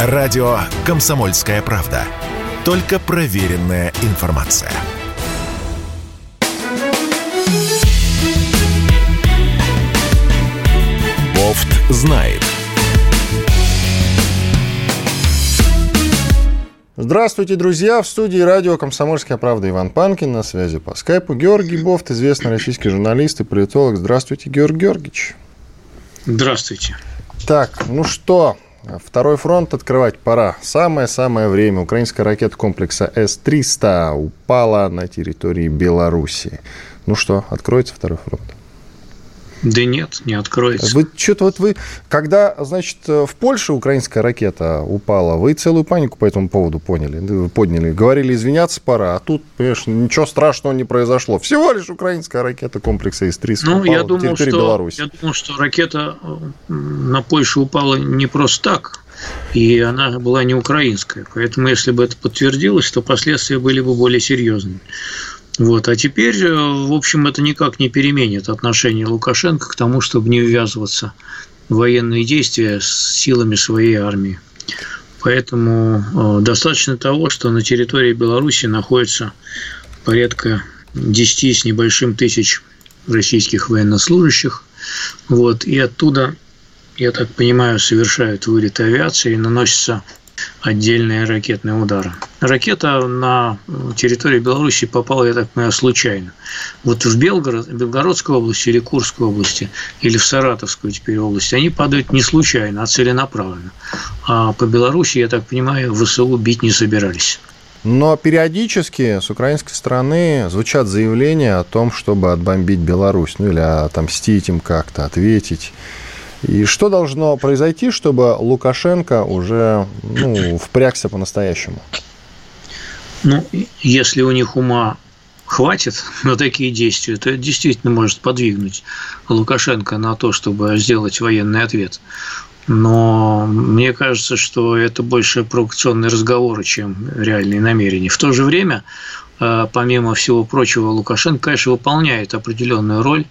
Радио «Комсомольская правда». Только проверенная информация. Бофт знает. Здравствуйте, друзья! В студии радио «Комсомольская правда» Иван Панкин. На связи по скайпу Георгий Бофт, известный российский журналист и политолог. Здравствуйте, Георгий Георгиевич. Здравствуйте. Так, ну что, Второй фронт открывать пора. Самое-самое время. Украинская ракета комплекса С-300 упала на территории Беларуси. Ну что, откроется второй фронт? Да нет, не откроется. Вы что-то вот вы, когда, значит, в Польше украинская ракета упала, вы целую панику по этому поводу поняли, подняли, говорили, извиняться пора, а тут, понимаешь, ничего страшного не произошло. Всего лишь украинская ракета комплекса С-300 ну, упала я думал, что, Беларуси. Я думал, что ракета на Польшу упала не просто так, и она была не украинская. Поэтому, если бы это подтвердилось, то последствия были бы более серьезными. Вот. А теперь, э, в общем, это никак не переменит отношение Лукашенко к тому, чтобы не ввязываться в военные действия с силами своей армии. Поэтому э, достаточно того, что на территории Беларуси находится порядка 10 с небольшим тысяч российских военнослужащих. Вот, и оттуда, я так понимаю, совершают вылет авиации и наносятся отдельные ракетные удары. Ракета на территории Беларуси попала, я так понимаю, случайно. Вот в Белгород, Белгородской области или Курской области, или в Саратовскую теперь области, они падают не случайно, а целенаправленно. А по Беларуси, я так понимаю, ВСУ бить не собирались. Но периодически с украинской стороны звучат заявления о том, чтобы отбомбить Беларусь, ну или отомстить им как-то, ответить. И что должно произойти, чтобы Лукашенко уже ну, впрягся по-настоящему? Ну, если у них ума хватит на такие действия, то это действительно может подвигнуть Лукашенко на то, чтобы сделать военный ответ. Но мне кажется, что это больше провокационные разговоры, чем реальные намерения. В то же время, э, помимо всего прочего, Лукашенко, конечно, выполняет определенную роль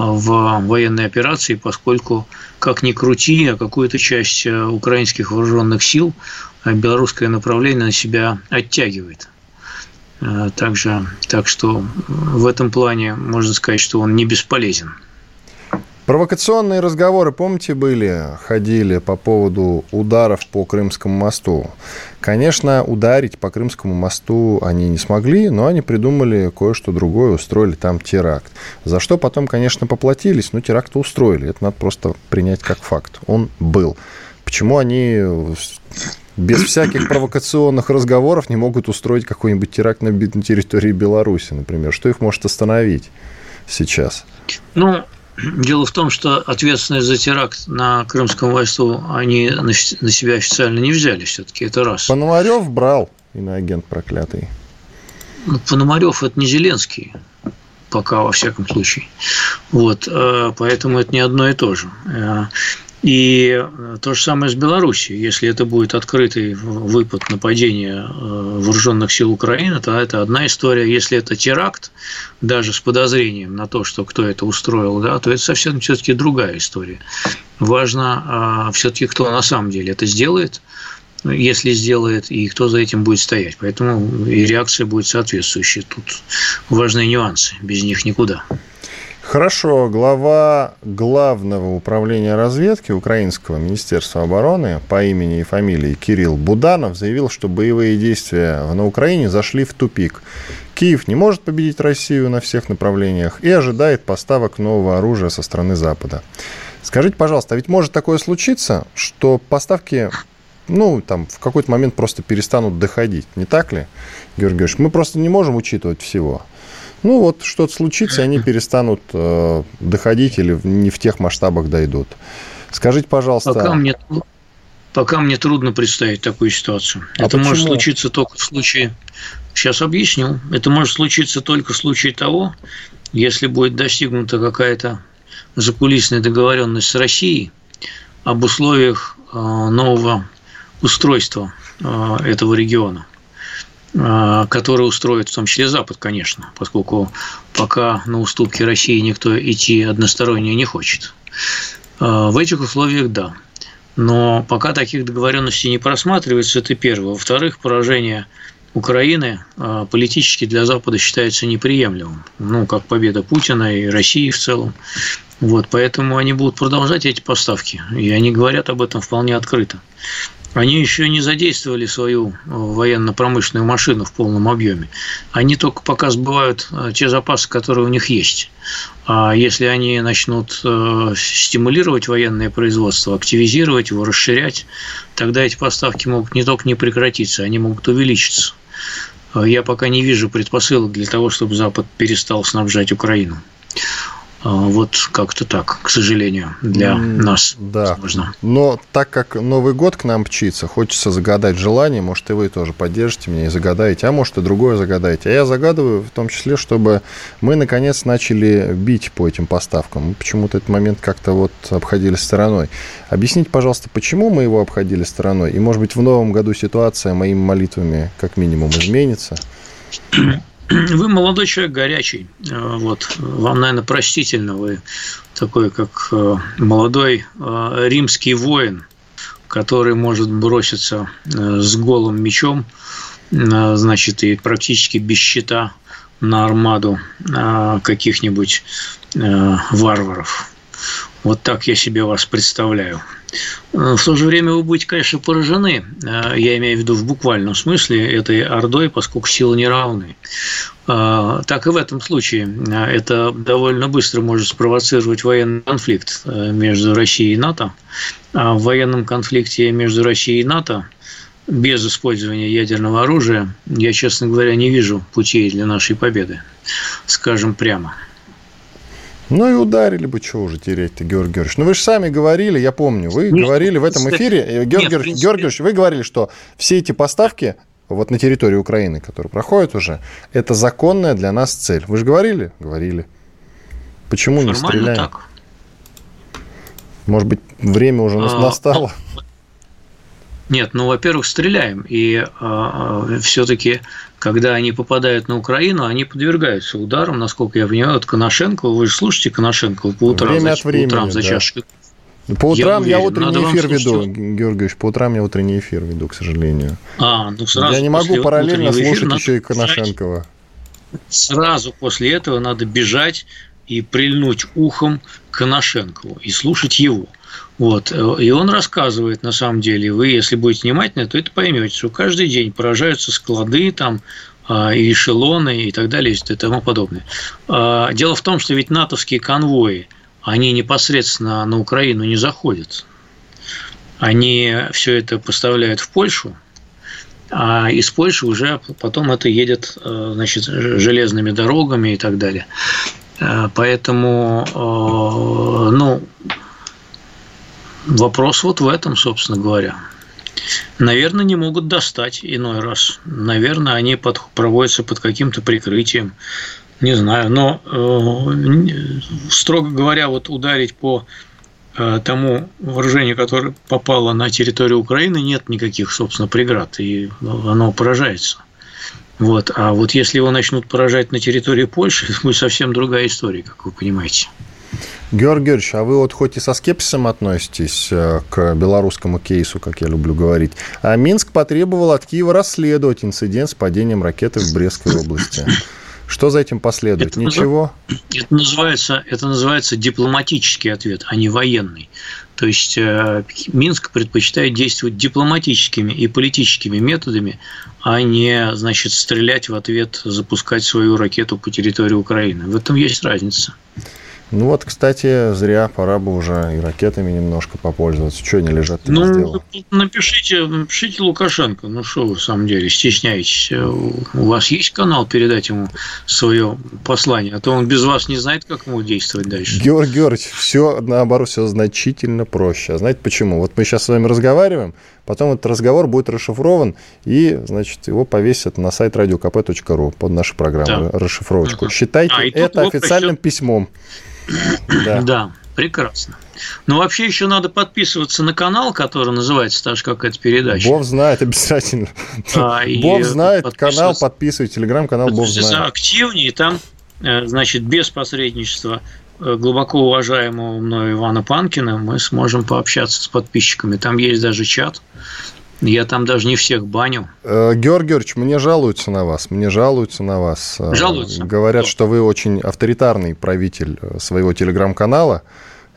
в военной операции, поскольку, как ни крути, а какую-то часть э, украинских вооруженных сил э, белорусское направление на себя оттягивает. Э, также, так что в этом плане можно сказать, что он не бесполезен. Провокационные разговоры, помните, были, ходили по поводу ударов по Крымскому мосту. Конечно, ударить по Крымскому мосту они не смогли, но они придумали кое-что другое, устроили там теракт. За что потом, конечно, поплатились, но теракт устроили. Это надо просто принять как факт. Он был. Почему они без всяких провокационных разговоров не могут устроить какой-нибудь теракт на территории Беларуси, например? Что их может остановить сейчас? Ну, Дело в том, что ответственность за теракт на Крымском мосту они на себя официально не взяли все-таки, это раз. Пономарев брал, иноагент проклятый. Ну, Пономарев – это не Зеленский, пока, во всяком случае. Вот, э, поэтому это не одно и то же. И э, то же самое с Белоруссией. Если это будет открытый выпад нападения э, вооруженных сил Украины, то это одна история. Если это теракт, даже с подозрением на то, что кто это устроил, да, то это совсем все-таки другая история. Важно а, все-таки, кто на самом деле это сделает, если сделает, и кто за этим будет стоять. Поэтому и реакция будет соответствующая. Тут важные нюансы, без них никуда. Хорошо, глава Главного управления разведки Украинского Министерства обороны по имени и фамилии Кирилл Буданов заявил, что боевые действия на Украине зашли в тупик. Киев не может победить Россию на всех направлениях и ожидает поставок нового оружия со стороны Запада. Скажите, пожалуйста, а ведь может такое случиться, что поставки ну, там, в какой-то момент просто перестанут доходить, не так ли, Георгий Георгиевич? Мы просто не можем учитывать всего. Ну вот что-то случится, они перестанут э, доходить или не в тех масштабах дойдут. Скажите, пожалуйста. Пока мне, пока мне трудно представить такую ситуацию. А Это почему? может случиться только в случае. Сейчас объясню. Это может случиться только в случае того, если будет достигнута какая-то закулисная договоренность с Россией об условиях э, нового устройства э, этого региона. А, который устроит в том числе Запад, конечно, поскольку пока на уступки России никто идти односторонне не хочет. А, в этих условиях – да. Но пока таких договоренностей не просматривается, это первое. Во-вторых, поражение Украины а, политически для Запада считается неприемлемым. Ну, как победа Путина и России в целом. Вот, поэтому они будут продолжать эти поставки. И они говорят об этом вполне открыто. Они еще не задействовали свою э, военно-промышленную машину в полном объеме. Они только пока сбывают э, те запасы, которые у них есть. А если они начнут э, стимулировать военное производство, активизировать его, расширять, тогда эти поставки могут не только не прекратиться, они могут увеличиться. Я пока не вижу предпосылок для того, чтобы Запад перестал снабжать Украину. А, вот как-то так, к сожалению, для нас. Да. Возможно. Но так как Новый год к нам мчится, хочется загадать желание, может, и вы тоже поддержите меня и загадаете, а может, и другое загадаете. А я загадываю в том числе, чтобы мы, наконец, начали бить по этим поставкам. Мы почему-то этот момент как-то вот обходили стороной. Объясните, пожалуйста, почему мы его обходили стороной? И, может быть, в новом году ситуация моими молитвами как минимум изменится? Вы молодой человек, горячий. Э, вот. Вам, наверное, простительно. Вы такой, как э, молодой э, римский воин, который может броситься с голым мечом, значит, и практически без щита на армаду каких-нибудь варваров. Вот так я себе вас представляю. Э, в то же время вы будете, конечно, поражены, э, я имею в виду в буквальном смысле, этой ордой, поскольку силы неравны. Э, так и в этом случае это довольно быстро может спровоцировать военный конфликт между Россией и НАТО. А в военном конфликте между Россией и НАТО без использования ядерного оружия, я, честно говоря, не вижу путей для нашей победы, скажем прямо. Ну и ударили бы, чего уже терять-то, Георгий Георгиевич. Ну вы же сами говорили, я помню, вы нет, говорили в этом эфире, э, Георгий, нет, Георгиевич, Георгиевич, вы говорили, что все эти поставки вот на территории Украины, которые проходят уже, это законная для нас цель. Вы же говорили? Говорили. Почему Формально не стреляем? Так. Может быть, время уже а, настало? Нет, ну, во-первых, стреляем. И э, а, а, все-таки, когда они попадают на Украину, они подвергаются ударам, насколько я понимаю, от Коношенко. Вы же слушаете Коношенко по утрам, Время за, от времени, по утрам за чашкой. По утрам я, я утренний эфир веду, Георгиевич, по утрам я утренний эфир веду, к сожалению. А, ну сразу я не могу параллельно слушать еще и Коношенкова. Сразу после этого надо бежать и прильнуть ухом к Коношенкову и слушать его. Вот. И он рассказывает, на самом деле, вы, если будете внимательны, то это поймете, что каждый день поражаются склады, там, а, и эшелоны и так далее и тому подобное. А, дело в том, что ведь натовские конвои, они непосредственно на Украину не заходят. Они все это поставляют в Польшу, а из Польши уже потом это едет а, значит, железными дорогами и так далее. Поэтому, ну, Вопрос вот в этом, собственно говоря. Наверное, не могут достать иной раз. Наверное, они под, проводятся под каким-то прикрытием. Не знаю. Но, э, строго говоря, вот ударить по э, тому вооружению, которое попало на территорию Украины, нет никаких, собственно, преград. И оно поражается. Вот. А вот если его начнут поражать на территории Польши, это будет совсем другая история, как вы понимаете. Георгий Георгиевич, а вы вот хоть и со скепсисом относитесь э, к белорусскому кейсу, как я люблю говорить, а Минск потребовал от Киева расследовать инцидент с падением ракеты в Брестской области. Что за этим последует? Это Ничего? Это называется, это называется дипломатический ответ, а не военный. То есть э, Минск предпочитает действовать дипломатическими и политическими методами, а не, значит, стрелять в ответ, запускать свою ракету по территории Украины. В этом есть разница. Ну вот, кстати, зря, пора бы уже и ракетами немножко попользоваться. Что они лежат Ну, напишите, напишите Лукашенко. Ну что вы, в самом деле, стесняетесь? У вас есть канал передать ему свое послание? А то он без вас не знает, как ему действовать дальше. Георгий Георгиевич, все, наоборот, все значительно проще. А знаете почему? Вот мы сейчас с вами разговариваем, потом этот разговор будет расшифрован, и, значит, его повесят на сайт radiokp.ru под нашу программу, да. расшифровочку. Считайте а, это официальным прочтет... письмом. Да. да, прекрасно. Но вообще еще надо подписываться на канал, который называется так же, как эта передача. Бог знает, обязательно. А, Бог знает, канал подписывай, телеграм-канал Бог знает. активнее, там, э, значит, без посредничества глубоко уважаемого мною Ивана Панкина мы сможем пообщаться с подписчиками. Там есть даже чат. Я там даже не всех баню. Э, Георгий Георгиевич, мне жалуются на вас, мне жалуются на вас. Э, жалуются? Говорят, что вы очень авторитарный правитель э, своего телеграм-канала.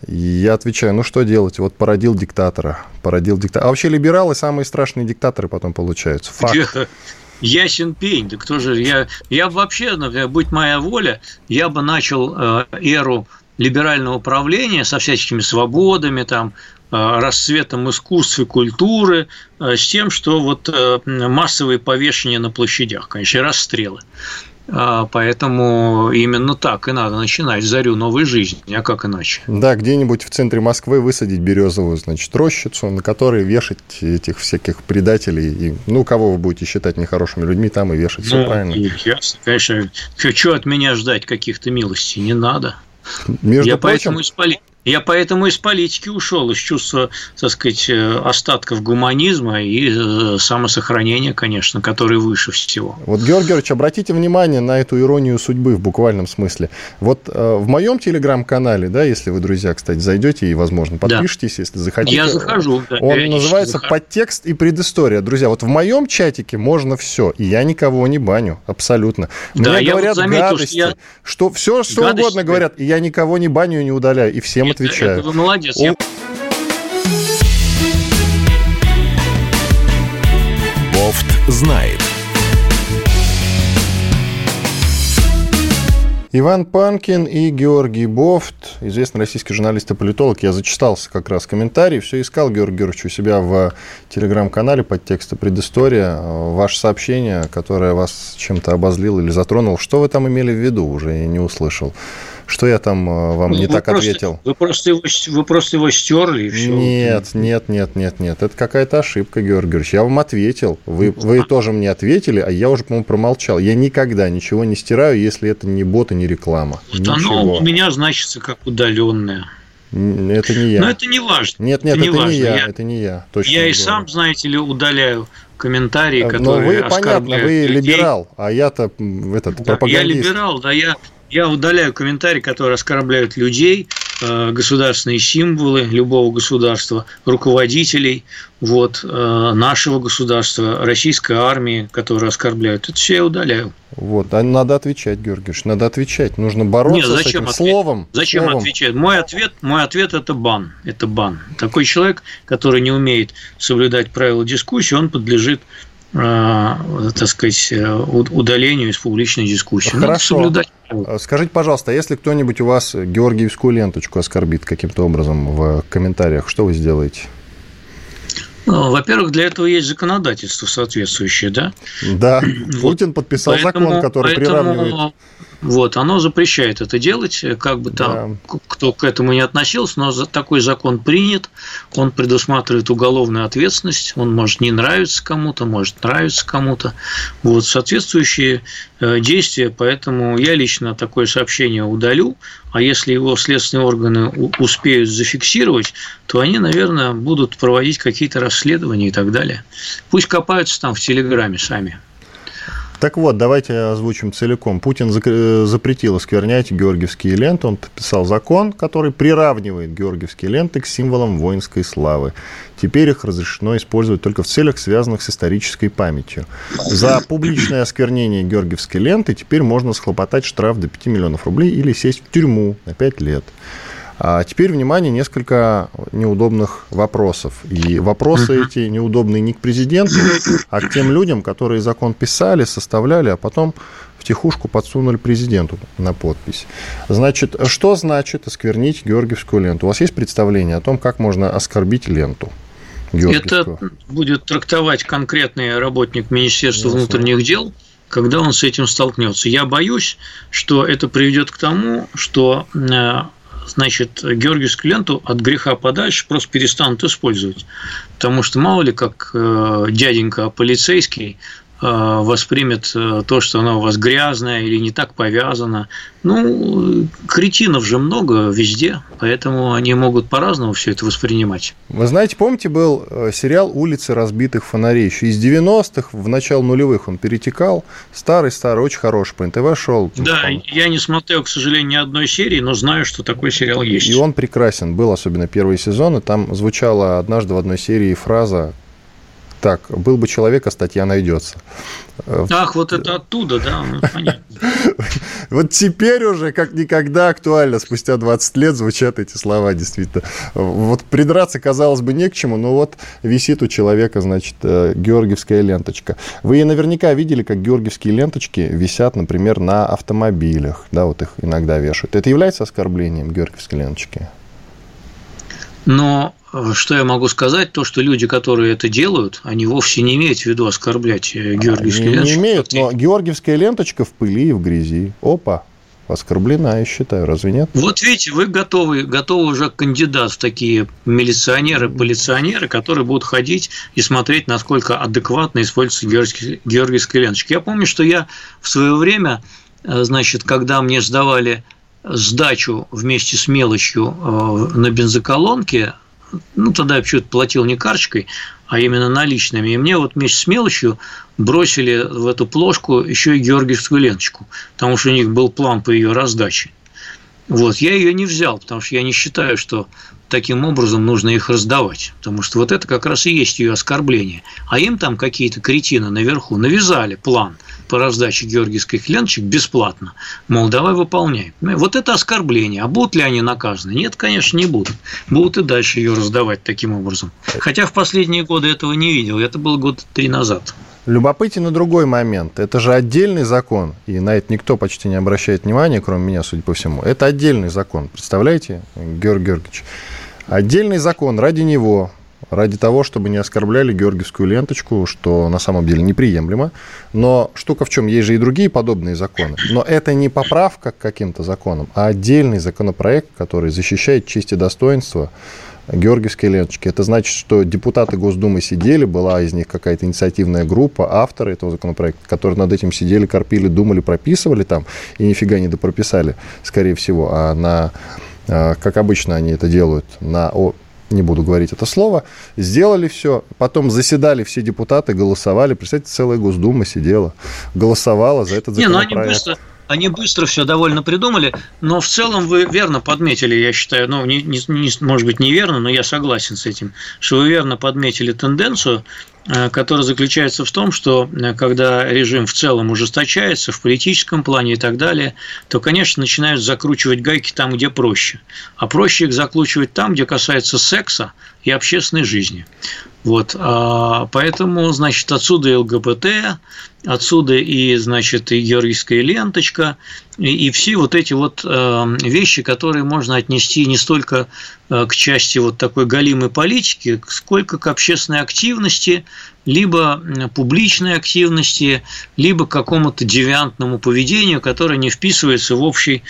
Я отвечаю, ну что делать? Вот породил диктатора, породил диктатора. А вообще либералы самые страшные диктаторы потом получаются. Факт. Ясен пень, да кто же... Я, я вообще, например, будь моя воля, я бы начал эру либерального управления со всяческими свободами, там, расцветом искусства и культуры, э, с тем, что вот э, массовые повешения на площадях, конечно, расстрелы. Поэтому именно так и надо начинать зарю новой жизни, а как иначе? Да, где-нибудь в центре Москвы высадить березовую, значит, рощицу, на которой вешать этих всяких предателей. И, ну, кого вы будете считать нехорошими людьми, там и вешать. Все ну, правильно. Ясно, конечно. Что от меня ждать каких-то милостей? Не надо. Между Я прочим, поэтому из, я поэтому из политики ушел, из чувства, так сказать, э, остатков гуманизма и э, самосохранения, конечно, который выше всего. Вот, Георгий Георгиевич, обратите внимание на эту иронию судьбы в буквальном смысле. Вот э, в моем телеграм-канале, да, если вы, друзья, кстати, зайдете и, возможно, подпишитесь, да. если захотите. Я захожу. Да, он называется захожу. «Подтекст и предыстория». Друзья, вот в моем чатике можно все, и я никого не баню, абсолютно. Мне да, говорят вот заметил, гадости, что, я... что все, что гадости угодно говорят, и я никого не баню и не удаляю, и всем отвечаю. Это вы молодец. Я... Бофт знает. Иван Панкин и Георгий Бофт, известный российский журналист и политолог. Я зачитался как раз комментарий, все искал Георгий Георгиевич у себя в телеграм-канале под текстом предыстория. Ваше сообщение, которое вас чем-то обозлило или затронуло, что вы там имели в виду, уже не услышал. Что я там э, вам ну, не так просто, ответил? Вы просто, его, вы просто его стерли и все. Нет, нет, нет, нет, нет. Это какая-то ошибка, Георгий Георгиевич. Я вам ответил. Вы, вы а. тоже мне ответили, а я уже, по-моему, промолчал. Я никогда ничего не стираю, если это не бот и не реклама. Вот ничего. оно у меня значится как удаленное. Это не я. Но это не важно. Нет, нет, это, это не я. я. Это не я. Точно я и сам, знаете ли, удаляю комментарии, которые Но вы, понятно, вы людей. либерал, а я-то этот да, пропагандист. Я либерал, да, я я удаляю комментарии, которые оскорбляют людей, э, государственные символы любого государства, руководителей вот, э, нашего государства, российской армии, которые оскорбляют. Это все я удаляю. Вот, а надо отвечать, Георгиевич, надо отвечать. Нужно бороться Нет, зачем с этим ответ? словом. Зачем словом. отвечать? Мой ответ, мой ответ – это бан. Это бан. Такой человек, который не умеет соблюдать правила дискуссии, он подлежит так сказать, э, удалению из публичной дискуссии. Хорошо. Э, скажите, пожалуйста, если кто-нибудь у вас георгиевскую ленточку оскорбит каким-то образом в комментариях, что вы сделаете? Во-первых, для этого есть законодательство соответствующее, да? Да. Путин подписал поэтому, закон, который поэтому приравнивает вот, оно запрещает это делать, как бы там да. кто к этому не относился, но такой закон принят, он предусматривает уголовную ответственность, он может не нравиться кому-то, может нравиться кому-то. Вот соответствующие э, действия, поэтому я лично такое сообщение удалю, а если его следственные органы успеют зафиксировать, то они, наверное, будут проводить какие-то расследования и так далее. Пусть копаются там в Телеграме сами. Так вот, давайте озвучим целиком. Путин э, запретил осквернять георгиевские ленты. Он подписал закон, который приравнивает георгиевские ленты к символам воинской славы. Теперь их разрешено использовать только в целях, связанных с исторической памятью. За публичное осквернение георгиевской ленты теперь можно схлопотать штраф до 5 миллионов рублей или сесть в тюрьму на 5 лет. А теперь, внимание, несколько неудобных вопросов. И вопросы эти неудобные не к президенту, а к тем людям, которые закон писали, составляли, а потом в тихушку подсунули президенту на подпись. Значит, что значит осквернить георгиевскую ленту? У вас есть представление о том, как можно оскорбить ленту? Это будет трактовать конкретный работник Министерства Ясно. внутренних дел, когда он с этим столкнется. Я боюсь, что это приведет к тому, что э, значит, георгиевскую ленту от греха подальше просто перестанут использовать. Потому что мало ли, как э, дяденька полицейский воспримет то, что она у вас грязная или не так повязана. Ну, кретинов же много везде, поэтому они могут по-разному все это воспринимать. Вы знаете, помните, был сериал «Улицы разбитых фонарей». Еще из 90-х, в начало нулевых он перетекал. Старый-старый, очень хороший, по НТВ шел. Да, я не смотрел, к сожалению, ни одной серии, но знаю, что такой сериал есть. И он прекрасен был, особенно первые сезоны. Там звучала однажды в одной серии фраза так, был бы человек, а статья найдется. Ах, вот это оттуда, да, ну, понятно. Вот теперь уже как никогда актуально, спустя 20 лет звучат эти слова, действительно. Вот придраться, казалось бы, не к чему, но вот висит у человека, значит, э, георгиевская ленточка. Вы наверняка видели, как георгиевские ленточки висят, например, на автомобилях, да, вот их иногда вешают. Это является оскорблением георгиевской ленточки? Но э, что я могу сказать, то, что люди, которые это делают, они вовсе не имеют в виду оскорблять э, георгиевские ленточки. Не имеют, но георгиевская ленточка в пыли и в грязи. Опа, оскорблена, я считаю, разве нет? Вот видите, вы готовы, готовы уже кандидат в такие милиционеры, полиционеры, которые будут ходить и смотреть, насколько адекватно используются георгиевские, георгиевские ленточки. Я помню, что я в свое время, э, значит, когда мне сдавали сдачу вместе с мелочью э, на бензоколонке, ну, тогда я почему-то платил не карточкой, а именно наличными. И мне вот вместе с мелочью бросили в эту плошку еще и георгиевскую ленточку, потому что у них был план по ее раздаче. Вот, я ее не взял, потому что я не считаю, что таким образом нужно их раздавать, потому что вот это как раз и есть ее оскорбление. А им там какие-то кретины наверху навязали план по раздаче георгиевских ленточек бесплатно. Мол, давай выполняй. Вот это оскорбление. А будут ли они наказаны? Нет, конечно, не будут. Будут и дальше ее раздавать таким образом. Хотя в последние годы этого не видел. Это было год три назад. Любопытен и другой момент. Это же отдельный закон, и на это никто почти не обращает внимания, кроме меня, судя по всему. Это отдельный закон, представляете, Георгий Георгиевич? Отдельный закон, ради него, ради того, чтобы не оскорбляли георгиевскую ленточку, что на самом деле неприемлемо. Но штука в чем? Есть же и другие подобные законы. Но это не поправка к каким-то законам, а отдельный законопроект, который защищает честь и достоинство георгиевской ленточки. Это значит, что депутаты Госдумы сидели, была из них какая-то инициативная группа, авторы этого законопроекта, которые над этим сидели, корпили, думали, прописывали там, и нифига не допрописали, скорее всего, а на а, как обычно они это делают, на не буду говорить это слово, сделали все, потом заседали все депутаты, голосовали, представьте, целая Госдума сидела, голосовала за этот законопроект. Не, ну они быстро, они быстро все довольно придумали, но в целом вы верно подметили, я считаю, ну, не, не, не, может быть, неверно, но я согласен с этим, что вы верно подметили тенденцию, э, которая заключается в том, что э, когда режим в целом ужесточается в политическом плане и так далее, то, конечно, начинают закручивать гайки там, где проще. А проще их закручивать там, где касается секса и общественной жизни. Вот, а, поэтому, значит, отсюда и ЛГБТ, отсюда и, значит, и георгиевская ленточка, и, и все вот эти вот э, вещи, которые можно отнести не столько э, к части вот такой галимой политики, сколько к общественной активности, либо публичной активности, либо к какому-то девиантному поведению, которое не вписывается в общий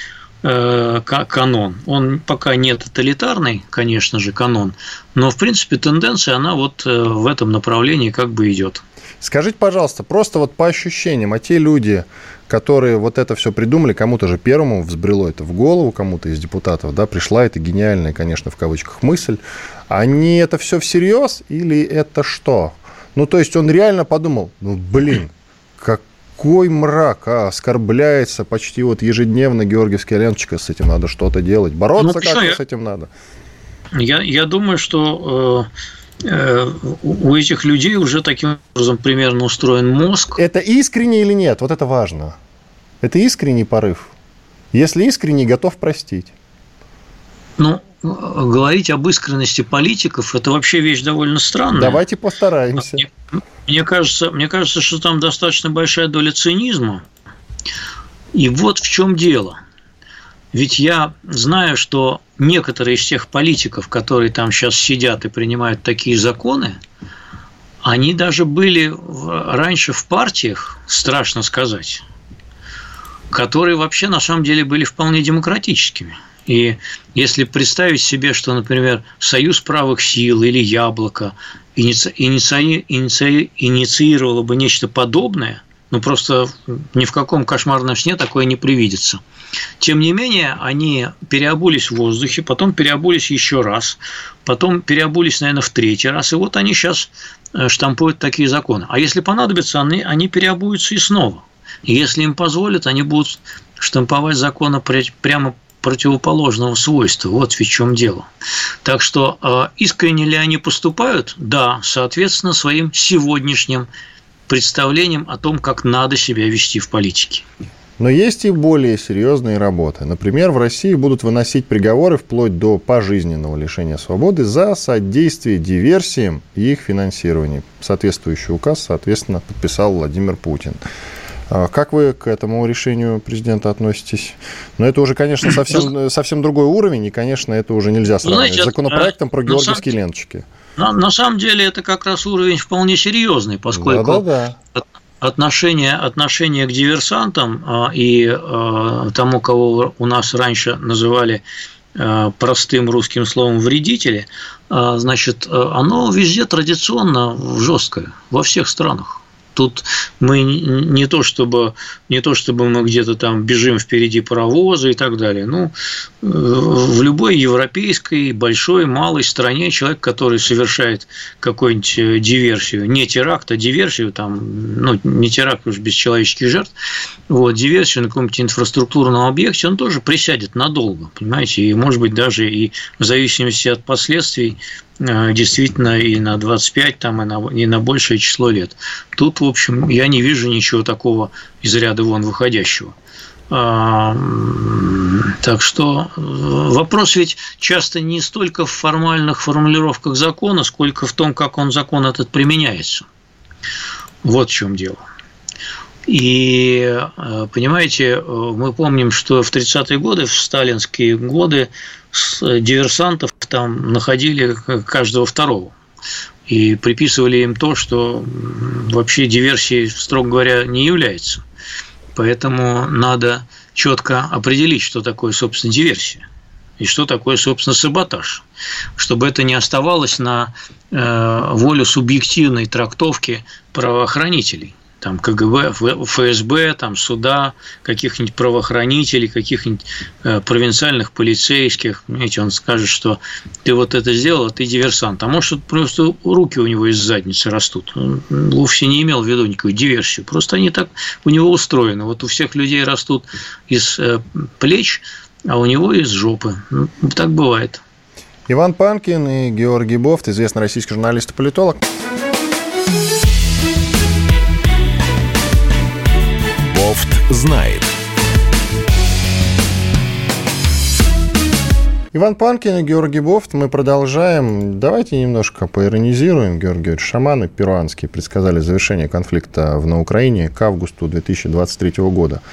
канон. Он пока не тоталитарный, конечно же, канон, но, в принципе, тенденция, она вот э, в этом направлении как бы идет. Скажите, пожалуйста, просто вот по ощущениям, а те люди, которые вот это все придумали, кому-то же первому взбрело это в голову, кому-то из депутатов, да, пришла эта гениальная, конечно, в кавычках мысль, они это все всерьез или это что? Ну, то есть он реально подумал, ну, блин, как, какой мрак, а, оскорбляется почти вот ежедневно Георгиевская ленточка, с этим надо что-то делать, бороться ну, как-то я... с этим надо. Я, я думаю, что э, э, у этих людей уже таким образом примерно устроен мозг. Это искренне или нет? Вот это важно. Это искренний порыв. Если искренний, готов простить. Ну, говорить об искренности политиков – это вообще вещь довольно странная. Давайте постараемся. Мне, мне, кажется, мне кажется, что там достаточно большая доля цинизма. И вот в чем дело. Ведь я знаю, что некоторые из тех политиков, которые там сейчас сидят и принимают такие законы, они даже были раньше в партиях, страшно сказать, которые вообще на самом деле были вполне демократическими. И если представить себе, что, например, Союз правых сил или Яблоко иници... иници... иници... инициировало бы нечто подобное, ну просто ни в каком кошмарном сне такое не привидится. Тем не менее, они переобулись в воздухе, потом переобулись еще раз, потом переобулись, наверное, в третий раз, и вот они сейчас э, штампуют такие законы. А если понадобится, они, они переобуются и снова. И если им позволят, они будут штамповать законы прямо противоположного свойства. Вот в чем дело. Так что э, искренне ли они поступают? Да, соответственно, своим сегодняшним представлением о том, как надо себя вести в политике. Но есть и более серьезные работы. Например, в России будут выносить приговоры вплоть до пожизненного лишения свободы за содействие диверсиям и их финансированию. Соответствующий указ, соответственно, подписал Владимир Путин. А как вы к этому решению президента относитесь? Но это уже, конечно, совсем, совсем другой уровень, и, конечно, это уже нельзя сравнивать Знаете, с законопроектом про георгиевские самом... ленточки. На, на самом деле это как раз уровень вполне серьезный, поскольку да, да, да. Отношение, отношение к диверсантам а, и а, тому, кого у нас раньше называли простым русским словом вредители, значит, оно везде традиционно жесткое, во всех странах. Тут мы не то чтобы не то чтобы мы где-то там бежим впереди паровоза и так далее. Ну, в любой европейской большой малой стране человек, который совершает какую-нибудь э, диверсию, не теракт, а диверсию там, ну не теракт уж без человеческих жертв, вот диверсию на каком-нибудь инфраструктурном объекте, он тоже присядет надолго, понимаете, и может быть даже и в зависимости от последствий действительно и на 25, там, и, на, и на большее число лет. Тут, в общем, я не вижу ничего такого из ряда вон выходящего. А, так что э, вопрос ведь часто не столько в формальных формулировках закона, сколько в том, как он закон этот применяется. Вот в чем дело. И, э, понимаете, мы помним, что в 30-е годы, в сталинские годы, диверсантов там находили каждого второго и приписывали им то, что вообще диверсией, строго говоря, не является. Поэтому надо четко определить, что такое, собственно, диверсия и что такое, собственно, саботаж, чтобы это не оставалось на э, волю субъективной трактовки правоохранителей там КГБ, ФСБ, там суда, каких-нибудь правоохранителей, каких-нибудь э, провинциальных полицейских. Знаете, он скажет, что ты вот это сделал, а ты диверсант. А может, просто руки у него из задницы растут. Он вовсе не имел в виду никакую диверсию. Просто они так у него устроены. Вот у всех людей растут из э, плеч, а у него из жопы. Ну, так бывает. Иван Панкин и Георгий Бофт, известный российский журналист и политолог. Бофт знает. Иван Панкин и Георгий Бофт. Мы продолжаем. Давайте немножко поиронизируем. Георгий Георгиевич, шаманы перуанские предсказали завершение конфликта в, на Украине к августу 2023 года.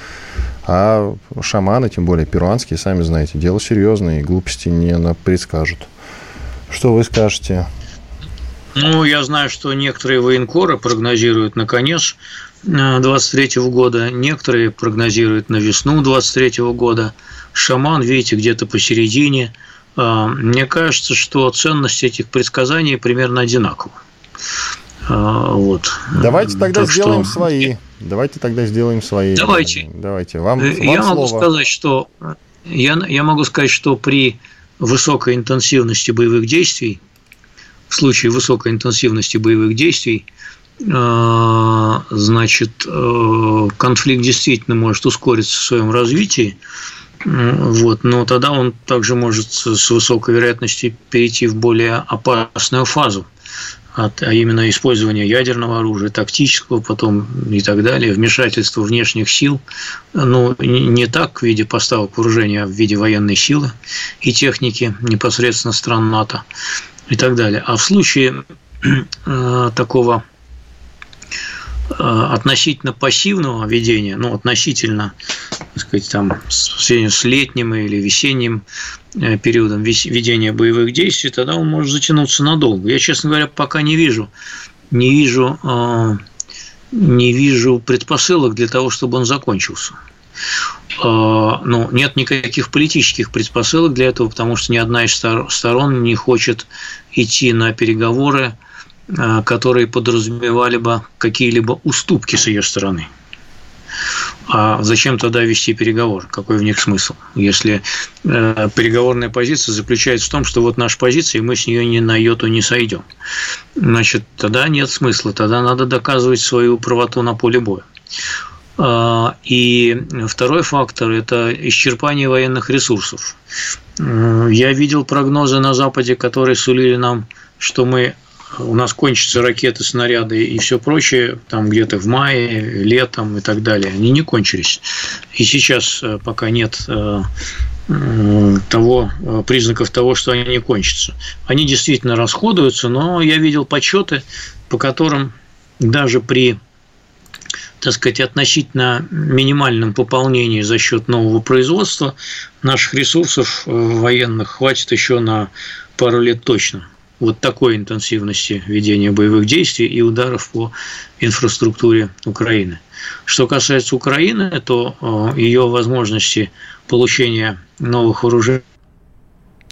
А шаманы, тем более перуанские, сами знаете, дело серьезное, и глупости не предскажут. Что вы скажете? Ну, я знаю, что некоторые военкоры прогнозируют на конец 23 года, некоторые прогнозируют на весну 23 года. Шаман, видите, где-то посередине. А, мне кажется, что ценность этих предсказаний примерно одинакова. А, вот. Давайте тогда так сделаем что... свои. Давайте тогда сделаем свои. Давайте. Давайте. Вам, вам я слово. могу сказать, что я, я могу сказать, что при высокой интенсивности боевых действий, в случае высокой интенсивности боевых действий, значит, э, конфликт действительно может ускориться в своем развитии, вот, но тогда он также может с высокой вероятностью перейти в более опасную фазу, а именно использование ядерного оружия, тактического потом и так далее, вмешательство внешних сил, ну, не так в виде поставок вооружения, а в виде военной силы и техники непосредственно стран НАТО и так далее. А в случае э, такого относительно пассивного ведения, ну, относительно, так сказать, там, с летним или весенним э, периодом ведения боевых действий, тогда он может затянуться надолго. Я, честно говоря, пока не вижу, не вижу, э, не вижу предпосылок для того, чтобы он закончился. ну, нет никаких политических предпосылок для этого, потому что ни одна из сторон не хочет идти на переговоры, которые подразумевали бы какие-либо уступки с ее стороны. А зачем тогда вести переговоры? Какой в них смысл? Если э, переговорная позиция заключается в том, что вот наша позиция, и мы с нее ни на йоту не сойдем, значит, тогда нет смысла, тогда надо доказывать свою правоту на поле боя. А, и второй фактор – это исчерпание военных ресурсов. Я видел прогнозы на Западе, которые сулили нам, что мы у нас кончатся ракеты, снаряды и все прочее, там где-то в мае, летом и так далее, они не кончились. И сейчас э, пока нет э, того, э, признаков того, что они не кончатся. Они действительно расходуются, но я видел подсчеты, по которым даже при так сказать, относительно минимальном пополнении за счет нового производства наших ресурсов военных хватит еще на пару лет точно вот такой интенсивности ведения боевых действий и ударов по инфраструктуре Украины. Что касается Украины, то э, ее возможности получения новых вооружений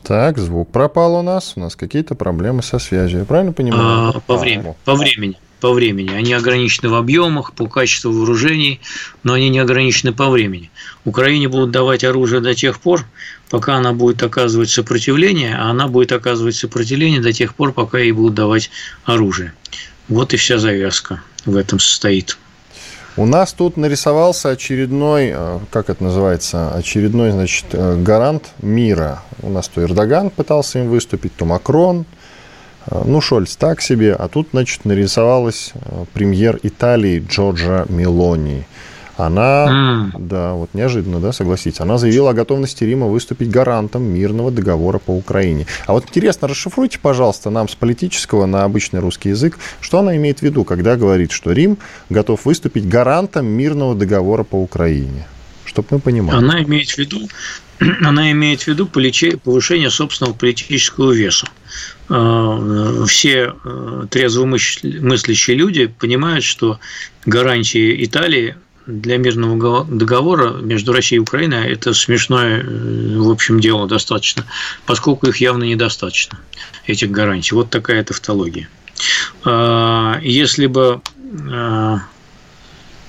так, звук пропал у нас. У нас какие-то проблемы со связью. Я правильно понимаю? А, по, времени, по времени по времени. Они ограничены в объемах, по качеству вооружений, но они не ограничены по времени. Украине будут давать оружие до тех пор, пока она будет оказывать сопротивление, а она будет оказывать сопротивление до тех пор, пока ей будут давать оружие. Вот и вся завязка в этом состоит. У нас тут нарисовался очередной, э, как это называется, очередной, значит, э, гарант мира. У нас то Эрдоган пытался им выступить, то Макрон – Э, ну, Шольц так себе. А тут, значит, нарисовалась премьер Италии Джорджа Мелони. Она, mm. да, вот неожиданно, да, согласитесь, она заявила о готовности Рима выступить гарантом мирного договора по Украине. А вот интересно, расшифруйте, пожалуйста, нам с политического на обычный русский язык, что она имеет в виду, когда говорит, что Рим готов выступить гарантом мирного договора по Украине, чтобы мы понимали. Она имеет в виду, она имеет в виду повышение собственного политического веса. А, все э, трезвомыслящие люди понимают, что гарантии Италии для мирного договора между Россией и Украиной это смешное, э, в общем, дело достаточно, поскольку их явно недостаточно, этих гарантий. Вот такая тавтология. А, если бы а,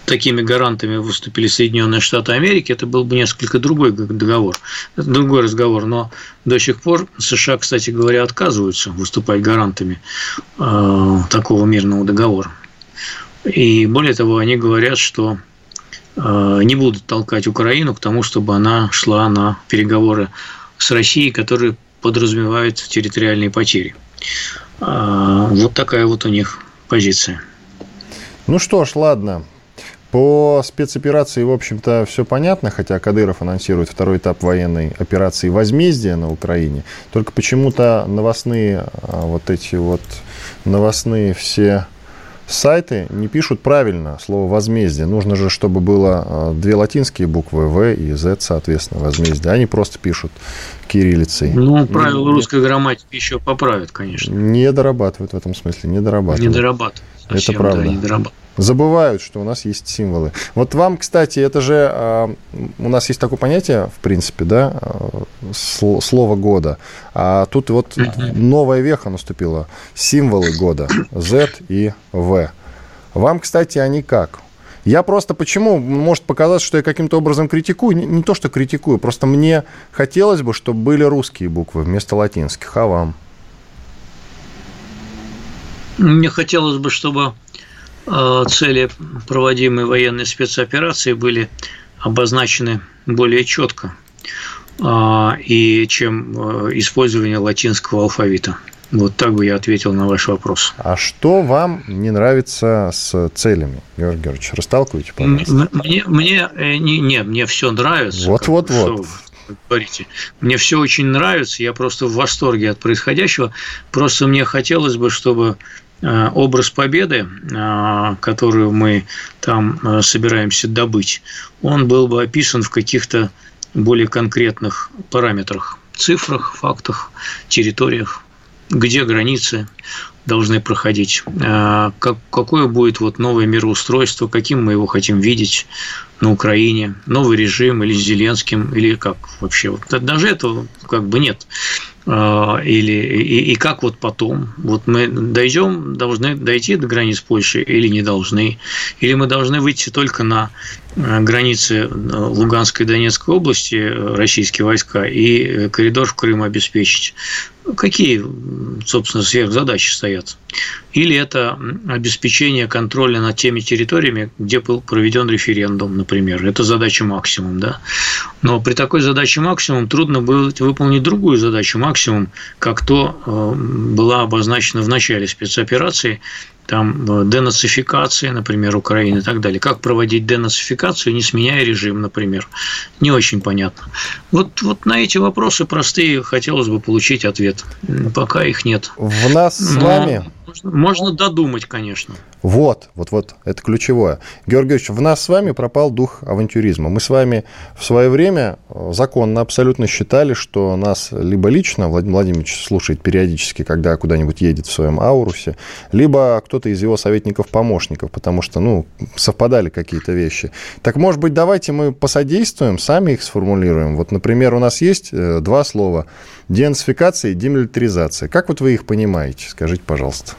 такими гарантами выступили Соединенные Штаты Америки, это был бы несколько другой договор, другой разговор. Но до сих пор США, кстати говоря, отказываются выступать гарантами э, такого мирного договора. И более того, они говорят, что не будут толкать Украину к тому, чтобы она шла на переговоры с Россией, которые подразумевают территориальные потери. Э, вот такая вот у них позиция. Ну что ж, ладно. По спецоперации, в общем-то, все понятно, хотя Кадыров анонсирует второй этап военной операции «Возмездие» на Украине. Только почему-то новостные а, вот эти вот новостные все сайты не пишут правильно слово «возмездие». Нужно же, чтобы было а, две латинские буквы «В» и «З», соответственно, «возмездие». Они просто пишут кириллицей. Ну, правила не, русской грамматики еще поправят, конечно. Не дорабатывают в этом смысле, не дорабатывают. Не дорабатывают. Совсем, Это правда. Да, не дорабатывают забывают, что у нас есть символы. Вот вам, кстати, это же а, у нас есть такое понятие, в принципе, да, а, слово года. А тут вот новая веха наступила. Символы года Z и V. Вам, кстати, они как? Я просто почему, может показаться, что я каким-то образом критикую, не, не то, что критикую, просто мне хотелось бы, чтобы были русские буквы вместо латинских, а вам? Мне хотелось бы, чтобы цели проводимой военной спецоперации были обозначены более четко, э, и чем э, использование латинского алфавита. Вот так бы я ответил на ваш вопрос. А что вам не нравится с целями, Георгий Георгиевич? Расталкивайте, пожалуйста. Мне, мне, не, не, мне все нравится. Вот, вот, вот. Говорите. Мне все очень нравится, я просто в восторге от происходящего. Просто мне хотелось бы, чтобы Э, образ победы, э, которую мы там э, собираемся добыть, он был бы описан в каких-то более конкретных параметрах, цифрах, фактах, территориях, где границы должны проходить, как, какое будет вот новое мироустройство, каким мы его хотим видеть, на Украине, новый режим или с Зеленским, или как вообще. Вот даже этого как бы нет. А, или и, и как вот потом? Вот мы дойдем, должны дойти до границ Польши или не должны? Или мы должны выйти только на границы э, Луганской и Донецкой области э, российские войска и коридор в Крым обеспечить? Какие, собственно, сверхзадачи стоят? Или это обеспечение контроля над теми территориями, где был проведен референдум, например. Это задача максимум, да? Но при такой задаче максимум трудно было выполнить другую задачу максимум, как то э, была обозначена в начале спецоперации, там э, денацификация, например, Украины и так далее. Как проводить денацификацию, не сменяя режим, например. Не очень понятно. Вот, вот на эти вопросы простые хотелось бы получить ответ. Пока их нет. В нас с Но... вами можно, можно додумать, конечно. Вот, вот, вот, это ключевое. Георгий Георгиевич, в нас с вами пропал дух авантюризма. Мы с вами в свое время э, законно абсолютно считали, что нас либо лично Владимир Владимирович слушает периодически, когда куда-нибудь едет в своем аурусе, либо кто-то из его советников-помощников, потому что, ну, совпадали какие-то вещи. Так, может быть, давайте мы посодействуем, сами их сформулируем. Вот, например, у нас есть э, два слова – денацификация и демилитаризация. Как вот вы их понимаете? Скажите, пожалуйста.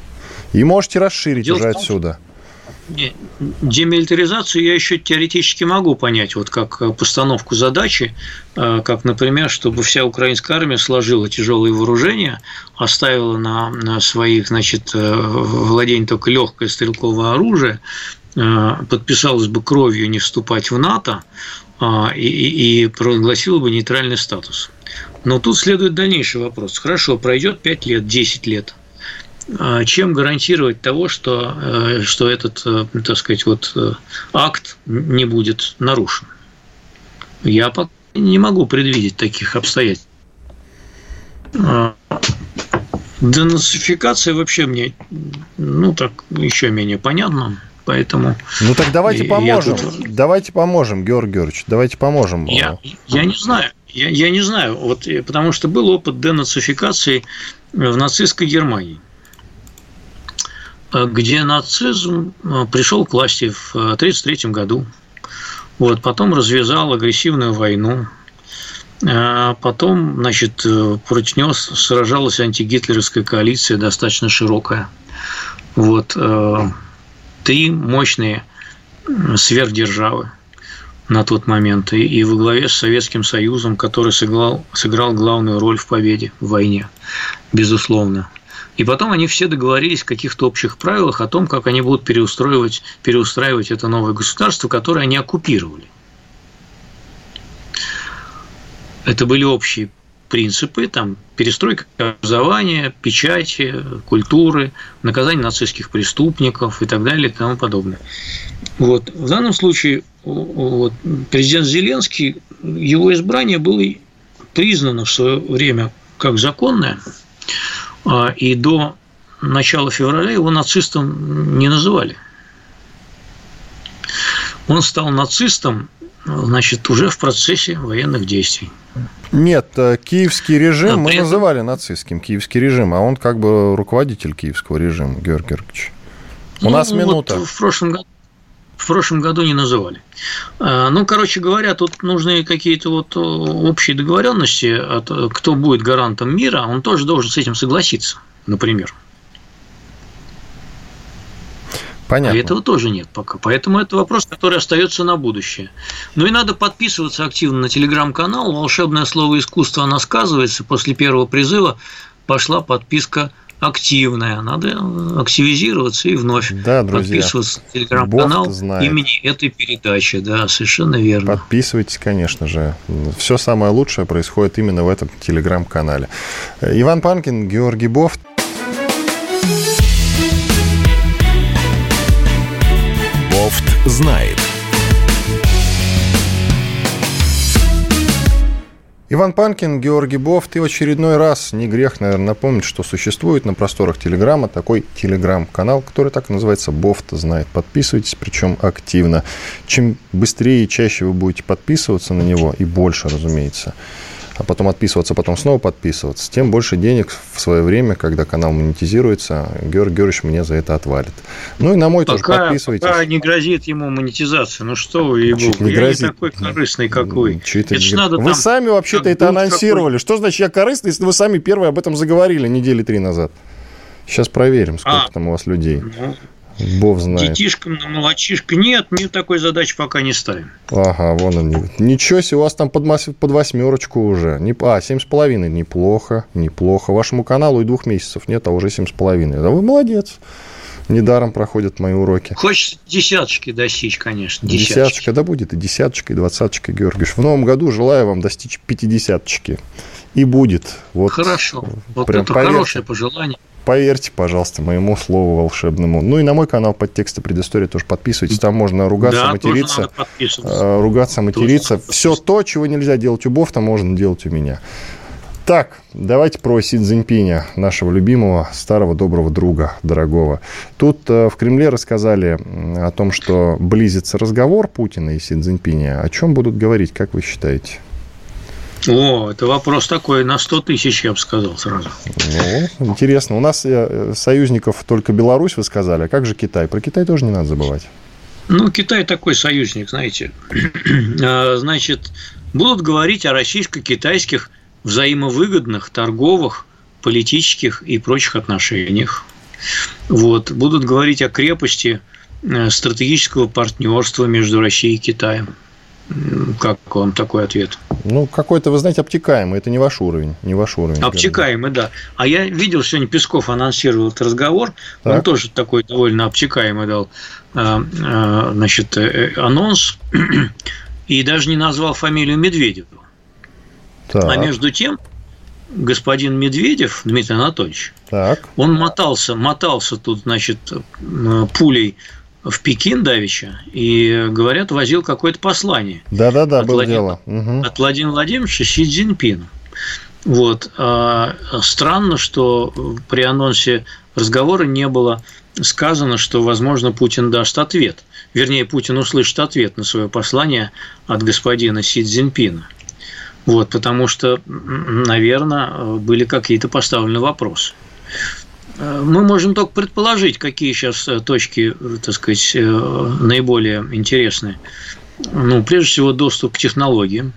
И можете расширить Дело уже отсюда. Демилитаризацию я еще теоретически могу понять, вот как э, постановку задачи, э, как, например, чтобы вся украинская армия сложила тяжелые вооружения, оставила на, своих, значит, э, владений только легкое стрелковое оружие, подписалась бы кровью не вступать в НАТО и, и, и прогласила бы нейтральный статус. Но тут следует дальнейший вопрос. Хорошо, пройдет 5 лет, 10 лет. А чем гарантировать того, что, э, что этот, э, так сказать, вот э, акт не будет нарушен? Я пока не могу предвидеть таких обстоятельств. А, денацификация вообще мне, ну, так, еще менее понятно. Поэтому... Ну так давайте поможем. Тут... Давайте поможем, Георгий Георгиевич. Давайте поможем. Я, я не знаю. Я, я не знаю, вот, потому что был опыт денацификации в нацистской Германии где нацизм пришел к власти в 1933 году. Вот, потом развязал агрессивную войну. Потом, значит, против него сражалась антигитлеровская коалиция, достаточно широкая. Вот, три мощные сверхдержавы на тот момент, и, и во главе с Советским Союзом, который сыграл, сыграл главную роль в победе в войне, безусловно. И потом они все договорились в каких-то общих правилах о том, как они будут переустраивать, переустраивать это новое государство, которое они оккупировали. Это были общие принципы, там, перестройка образования, печати, культуры, наказание нацистских преступников и так далее и тому подобное. Вот. В данном случае вот, президент Зеленский, его избрание было признано в свое время как законное, а, и до начала февраля его нацистом не называли. Он стал нацистом, значит, уже в процессе военных действий. Нет, э, киевский режим мы этом... называли нацистским, киевский режим, а он как бы руководитель киевского режима, Георгий Георгиевич. У ну, нас минута. Вот в прошлом году в прошлом году не называли. А, ну, короче говоря, тут нужны какие-то вот э, общие договоренности, кто будет гарантом мира, он тоже должен с этим согласиться, например. Понятно. А этого тоже нет пока. Поэтому это вопрос, который остается на будущее. Ну и надо подписываться активно на телеграм-канал. Волшебное слово искусства оно сказывается. После первого призыва пошла подписка активная. Надо активизироваться и вновь да, друзья. подписываться на телеграм-канал имени этой передачи. Да, совершенно верно. Подписывайтесь, конечно же. Все самое лучшее происходит именно в этом телеграм-канале. Иван Панкин, Георгий Бофт. Знает. Иван Панкин, Георгий Бофт. И очередной раз, не грех, наверное, напомнить, что существует на просторах Телеграма такой Телеграм-канал, который так и называется «Бофт знает». Подписывайтесь, причем активно. Чем быстрее и чаще вы будете подписываться на него, и больше, разумеется, а потом отписываться, потом снова подписываться, тем больше денег в свое время, когда канал монетизируется, Георгий Георгиевич мне за это отвалит. Ну и на мой пока, тоже подписывайтесь. Пока не грозит ему монетизация. Ну что вы, богу, не я грозит. не такой корыстный, как вы. Это это надо вы там, сами вообще-то это анонсировали. Какой... Что значит я корыстный, если вы сами первые об этом заговорили недели три назад? Сейчас проверим, сколько а, там у вас людей. Ну, Бог знает. Детишкам на молочишко нет, мы такой задачи пока не ставим. Ага, вон они. Ничего себе, у вас там под, под восьмерочку уже. Не, а, семь с половиной. Неплохо, неплохо. Вашему каналу и двух месяцев нет, а уже семь с половиной. Да вы молодец. Недаром проходят мои уроки. Хочется десяточки достичь, конечно. Десяточки. Десяточка, да будет и десяточка, и двадцаточка, Георгиевич. В новом году желаю вам достичь пятидесяточки. И будет. Вот, Хорошо. Вот прям это поверьте. хорошее пожелание. Поверьте, пожалуйста, моему слову волшебному. Ну и на мой канал подтексты предыстории тоже подписывайтесь. Там можно ругаться, да, материться. Э, ругаться, материться. Все то, чего нельзя делать у Бофта, можно делать у меня. Так, давайте про Си Цзиньпиня, нашего любимого, старого, доброго друга, дорогого. Тут э, в Кремле рассказали о том, что близится разговор Путина и Си Цзиньпиня. О чем будут говорить, как вы считаете? О, это вопрос такой на 100 тысяч, я бы сказал сразу. Ну, интересно. У нас э, союзников только Беларусь, вы сказали. А как же Китай? Про Китай тоже не надо забывать. Ну, Китай такой союзник, знаете. А, значит, будут говорить о российско-китайских взаимовыгодных торговых, политических и прочих отношениях. Вот. Будут говорить о крепости э, стратегического партнерства между Россией и Китаем. Как вам такой ответ? Ну, какой-то, вы знаете, обтекаемый. Это не ваш уровень. Не ваш уровень. Обтекаемый, да. А я видел, сегодня Песков анонсировал этот разговор. Так. Он тоже такой довольно обтекаемый дал а, а, значит, э, анонс. И даже не назвал фамилию Медведева. Так. А между тем, господин Медведев, Дмитрий Анатольевич, так. он мотался, мотался тут, значит, э, пулей в Пекин давеча и, говорят, возил какое-то послание. Да-да-да, было Владимира, дело. Угу. От Владимира Владимировича Си Цзиньпину. Вот. А странно, что при анонсе разговора не было сказано, что, возможно, Путин даст ответ. Вернее, Путин услышит ответ на свое послание от господина Си Цзиньпина. Вот, потому что, наверное, были какие-то поставлены вопросы. Мы можем только предположить, какие сейчас э, точки, э, так сказать, э, наиболее интересные. Ну, прежде всего, доступ к технологиям.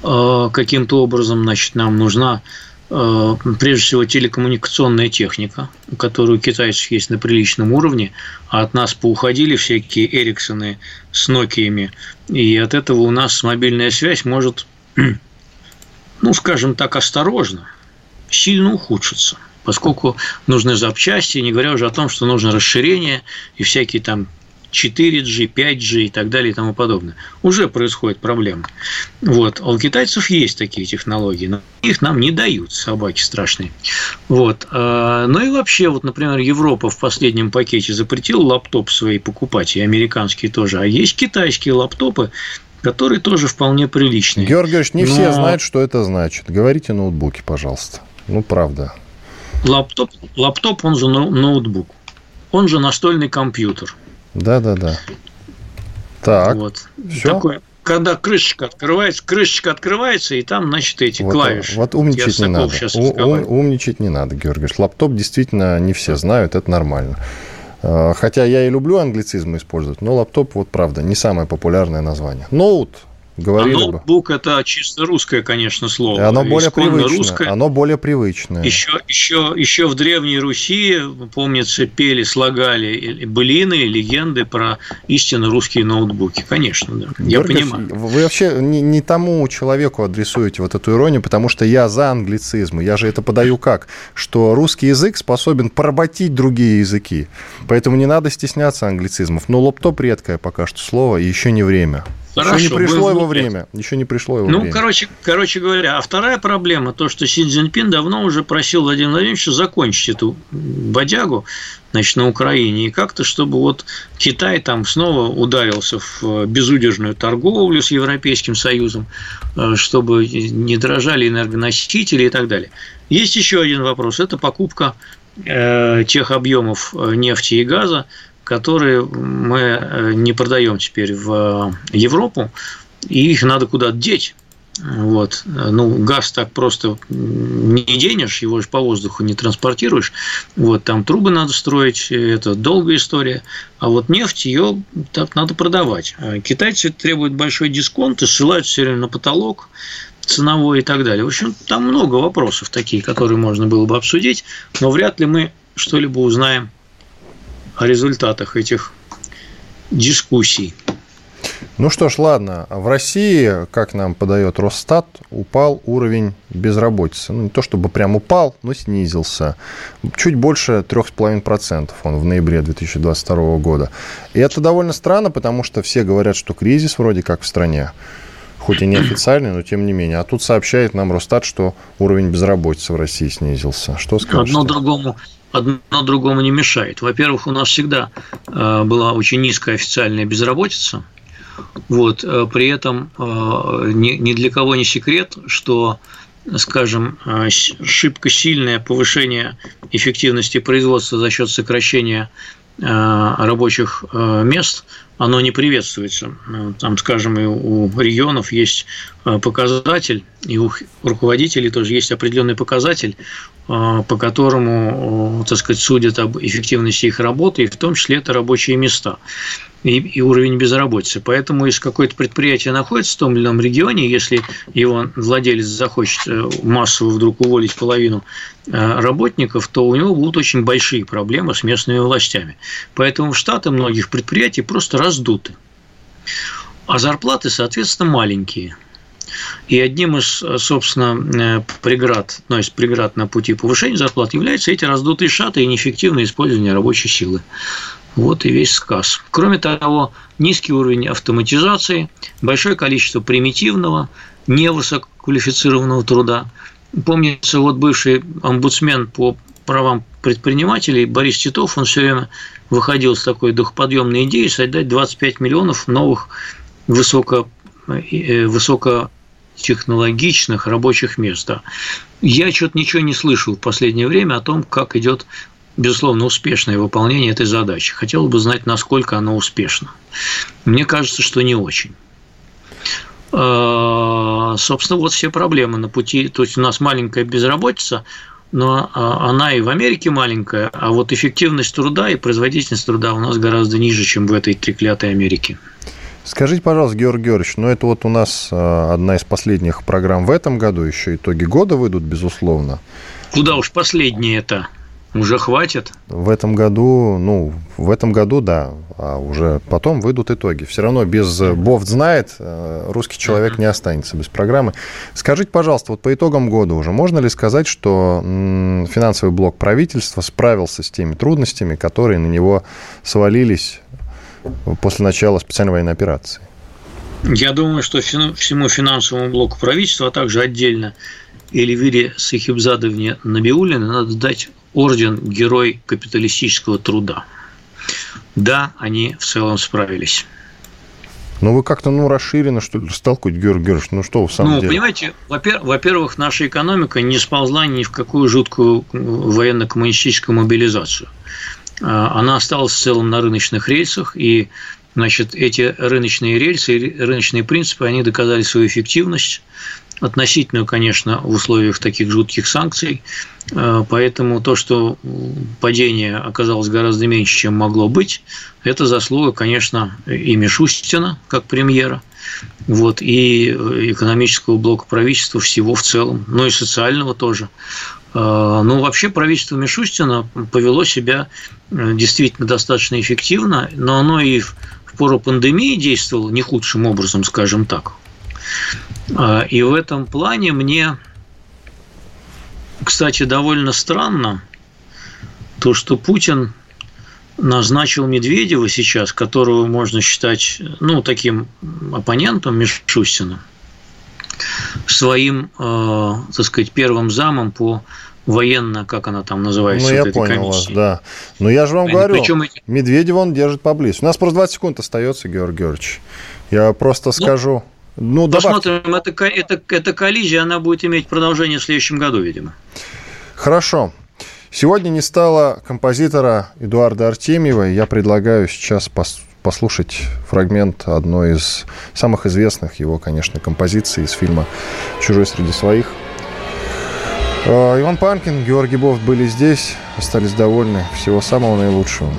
Каким-то образом, значит, нам нужна прежде всего телекоммуникационная техника, которая у китайцев есть на приличном уровне, а от нас поуходили всякие Эриксоны с Нокиями, и от этого у нас мобильная связь может, ну, скажем так, осторожно, сильно ухудшиться поскольку нужны запчасти, не говоря уже о том, что нужно расширение и всякие там 4G, 5G и так далее и тому подобное. Уже происходят проблемы. Вот. А у китайцев есть такие технологии, но их нам не дают, собаки страшные. Вот. А, ну и вообще, вот, например, Европа в последнем пакете запретила лаптоп свои покупать, и американские тоже. А есть китайские лаптопы, которые тоже вполне приличные. Георгиевич, не но... все знают, что это значит. Говорите ноутбуки, пожалуйста. Ну, правда. Лаптоп, лаптоп, он же ноутбук, он же настольный компьютер. Да, да, да. Так. Вот. Все? Такой, когда крышечка открывается, крышечка открывается, и там, значит, эти вот, клавиши. Вот умничать не надо. У, умничать не надо, Георгий. Лаптоп действительно не все знают, это нормально. А, хотя я и люблю англицизмы использовать, но лаптоп, вот правда, не самое популярное название. Ноут Говорили а ноутбук бы. это чисто русское, конечно, слово. Оно более привычное. Русское. Оно более привычное. Еще, еще, еще в Древней Руси, помнится, пели, слагали былины, легенды про истинно русские ноутбуки. Конечно, да. Я понимаю. Вы вообще не, не тому человеку адресуете вот эту иронию, потому что я за англицизм. Я же это подаю как? Что русский язык способен поработить другие языки. Поэтому не надо стесняться англицизмов. Но лаптоп редкое пока что слово, и еще не время. Хорошо, еще не пришло его время. Еще не пришло его ну, время. Ну, короче, короче говоря, а вторая проблема, то, что Си Цзиньпин давно уже просил Владимира Владимировича закончить эту бодягу значит, на Украине. И как-то, чтобы вот Китай там снова ударился в э, безудержную торговлю с Европейским Союзом, э, чтобы не дорожали энергоносители и так далее. Есть еще один вопрос. Это покупка э, тех объемов нефти и газа, которые мы э, не продаем теперь в Европу, и их надо куда-то деть. Вот. Ну, газ так просто не денешь, его же по воздуху не транспортируешь. Вот, там трубы надо строить, это долгая история. А вот нефть, ее так надо продавать. А китайцы требуют большой дисконт и ссылаются все время на потолок ценовой и так далее. В общем, там много вопросов такие, которые можно было бы обсудить, но вряд ли мы что-либо узнаем о результатах этих дискуссий. Ну что ж, ладно. В России, как нам подает Росстат, упал уровень безработицы. Ну, не то чтобы прям упал, но снизился. Чуть больше 3,5% он в ноябре 2022 года. И это довольно странно, потому что все говорят, что кризис вроде как в стране хоть и неофициальный, но тем не менее. А тут сообщает нам Росстат, что уровень безработицы в России снизился. Что скажете? Одно другому, одно другому не мешает. Во-первых, у нас всегда э, была очень низкая официальная безработица. Вот, э, при этом э, ни для кого не секрет, что скажем, шибко сильное повышение эффективности производства за счет сокращения рабочих мест оно не приветствуется. Там, скажем, и у регионов есть показатель, и у руководителей тоже есть определенный показатель, по которому, так сказать, судят об эффективности их работы, и в том числе это рабочие места и, и уровень безработицы. Поэтому, если какое-то предприятие находится в том или ином регионе, если его владелец захочет э, массово вдруг уволить половину э, работников, то у него будут очень большие проблемы с местными властями. Поэтому Штаты многих предприятий просто раздуты. А зарплаты, соответственно, маленькие. И одним из, собственно, э, преград, ну, из преград на пути повышения зарплат являются эти раздутые шаты и неэффективное использование рабочей силы. Вот и весь сказ. Кроме того, низкий уровень автоматизации, большое количество примитивного, невысококвалифицированного труда. Помнится, вот бывший омбудсмен по правам предпринимателей Борис Титов, он все время выходил с такой духоподъемной идеей создать 25 миллионов новых высоко, э, высокотехнологичных рабочих мест. Я что-то ничего не слышал в последнее время о том, как идет безусловно, успешное выполнение этой задачи. Хотел бы знать, насколько оно успешно. Мне кажется, что не очень. А, собственно, вот все проблемы на пути. То есть у нас маленькая безработица, но а, она и в Америке маленькая, а вот эффективность труда и производительность труда у нас гораздо ниже, чем в этой треклятой Америке. Скажите, пожалуйста, Георгий Георгиевич, ну это вот у нас а, одна из последних программ в этом году, еще итоги года выйдут, безусловно. Куда уж последние это? Уже хватит? В этом году, ну, в этом году, да, а уже потом выйдут итоги. Все равно без Бовт знает, э, русский человек не останется без программы. Скажите, пожалуйста, вот по итогам года уже можно ли сказать, что финансовый блок правительства справился с теми трудностями, которые на него свалились после начала специальной военной операции? Я думаю, что всему финансовому блоку правительства, а также отдельно Эльвире Сахибзадовне Набиулиной надо дать орден Герой капиталистического труда. Да, они в целом справились. Ну, вы как-то, ну, расширенно, что ли, сталкиваете, Георгий Георгиевич, ну, что в самом ну, деле? Ну, понимаете, во-первых, наша экономика не сползла ни в какую жуткую военно-коммунистическую мобилизацию. А, она осталась в целом на рыночных рельсах, и, значит, эти рыночные рельсы, рыночные принципы, они доказали свою эффективность – относительную, конечно, в условиях таких жутких санкций. Э, поэтому то, что падение оказалось гораздо меньше, чем могло быть, это заслуга, конечно, и Мишустина, как премьера, вот, и экономического блока правительства всего в целом, но и социального тоже. Э, ну, вообще правительство Мишустина повело себя э, действительно достаточно эффективно, но оно и в пору пандемии действовало не худшим образом, скажем так. А, и в этом плане мне, кстати, довольно странно то, что Путин назначил Медведева сейчас, которого можно считать, ну, таким оппонентом Мишустина, своим, э, так сказать, первым замом по военно, как она там называется. Ну, вот я понял комиссии. вас, да. Но я же вам Они, говорю, причем. Медведева он держит поближе. У нас просто 20 секунд остается, Георгий Георгиевич. Я просто ну, скажу... Ну, Посмотрим, это, это, эта коллизия, она будет иметь продолжение в следующем году, видимо. Хорошо. Сегодня не стало композитора Эдуарда Артемьева. Я предлагаю сейчас послушать фрагмент одной из самых известных его, конечно, композиций из фильма «Чужой среди своих». А, Иван Панкин, Георгий Бофт были здесь, остались довольны. Всего самого наилучшего.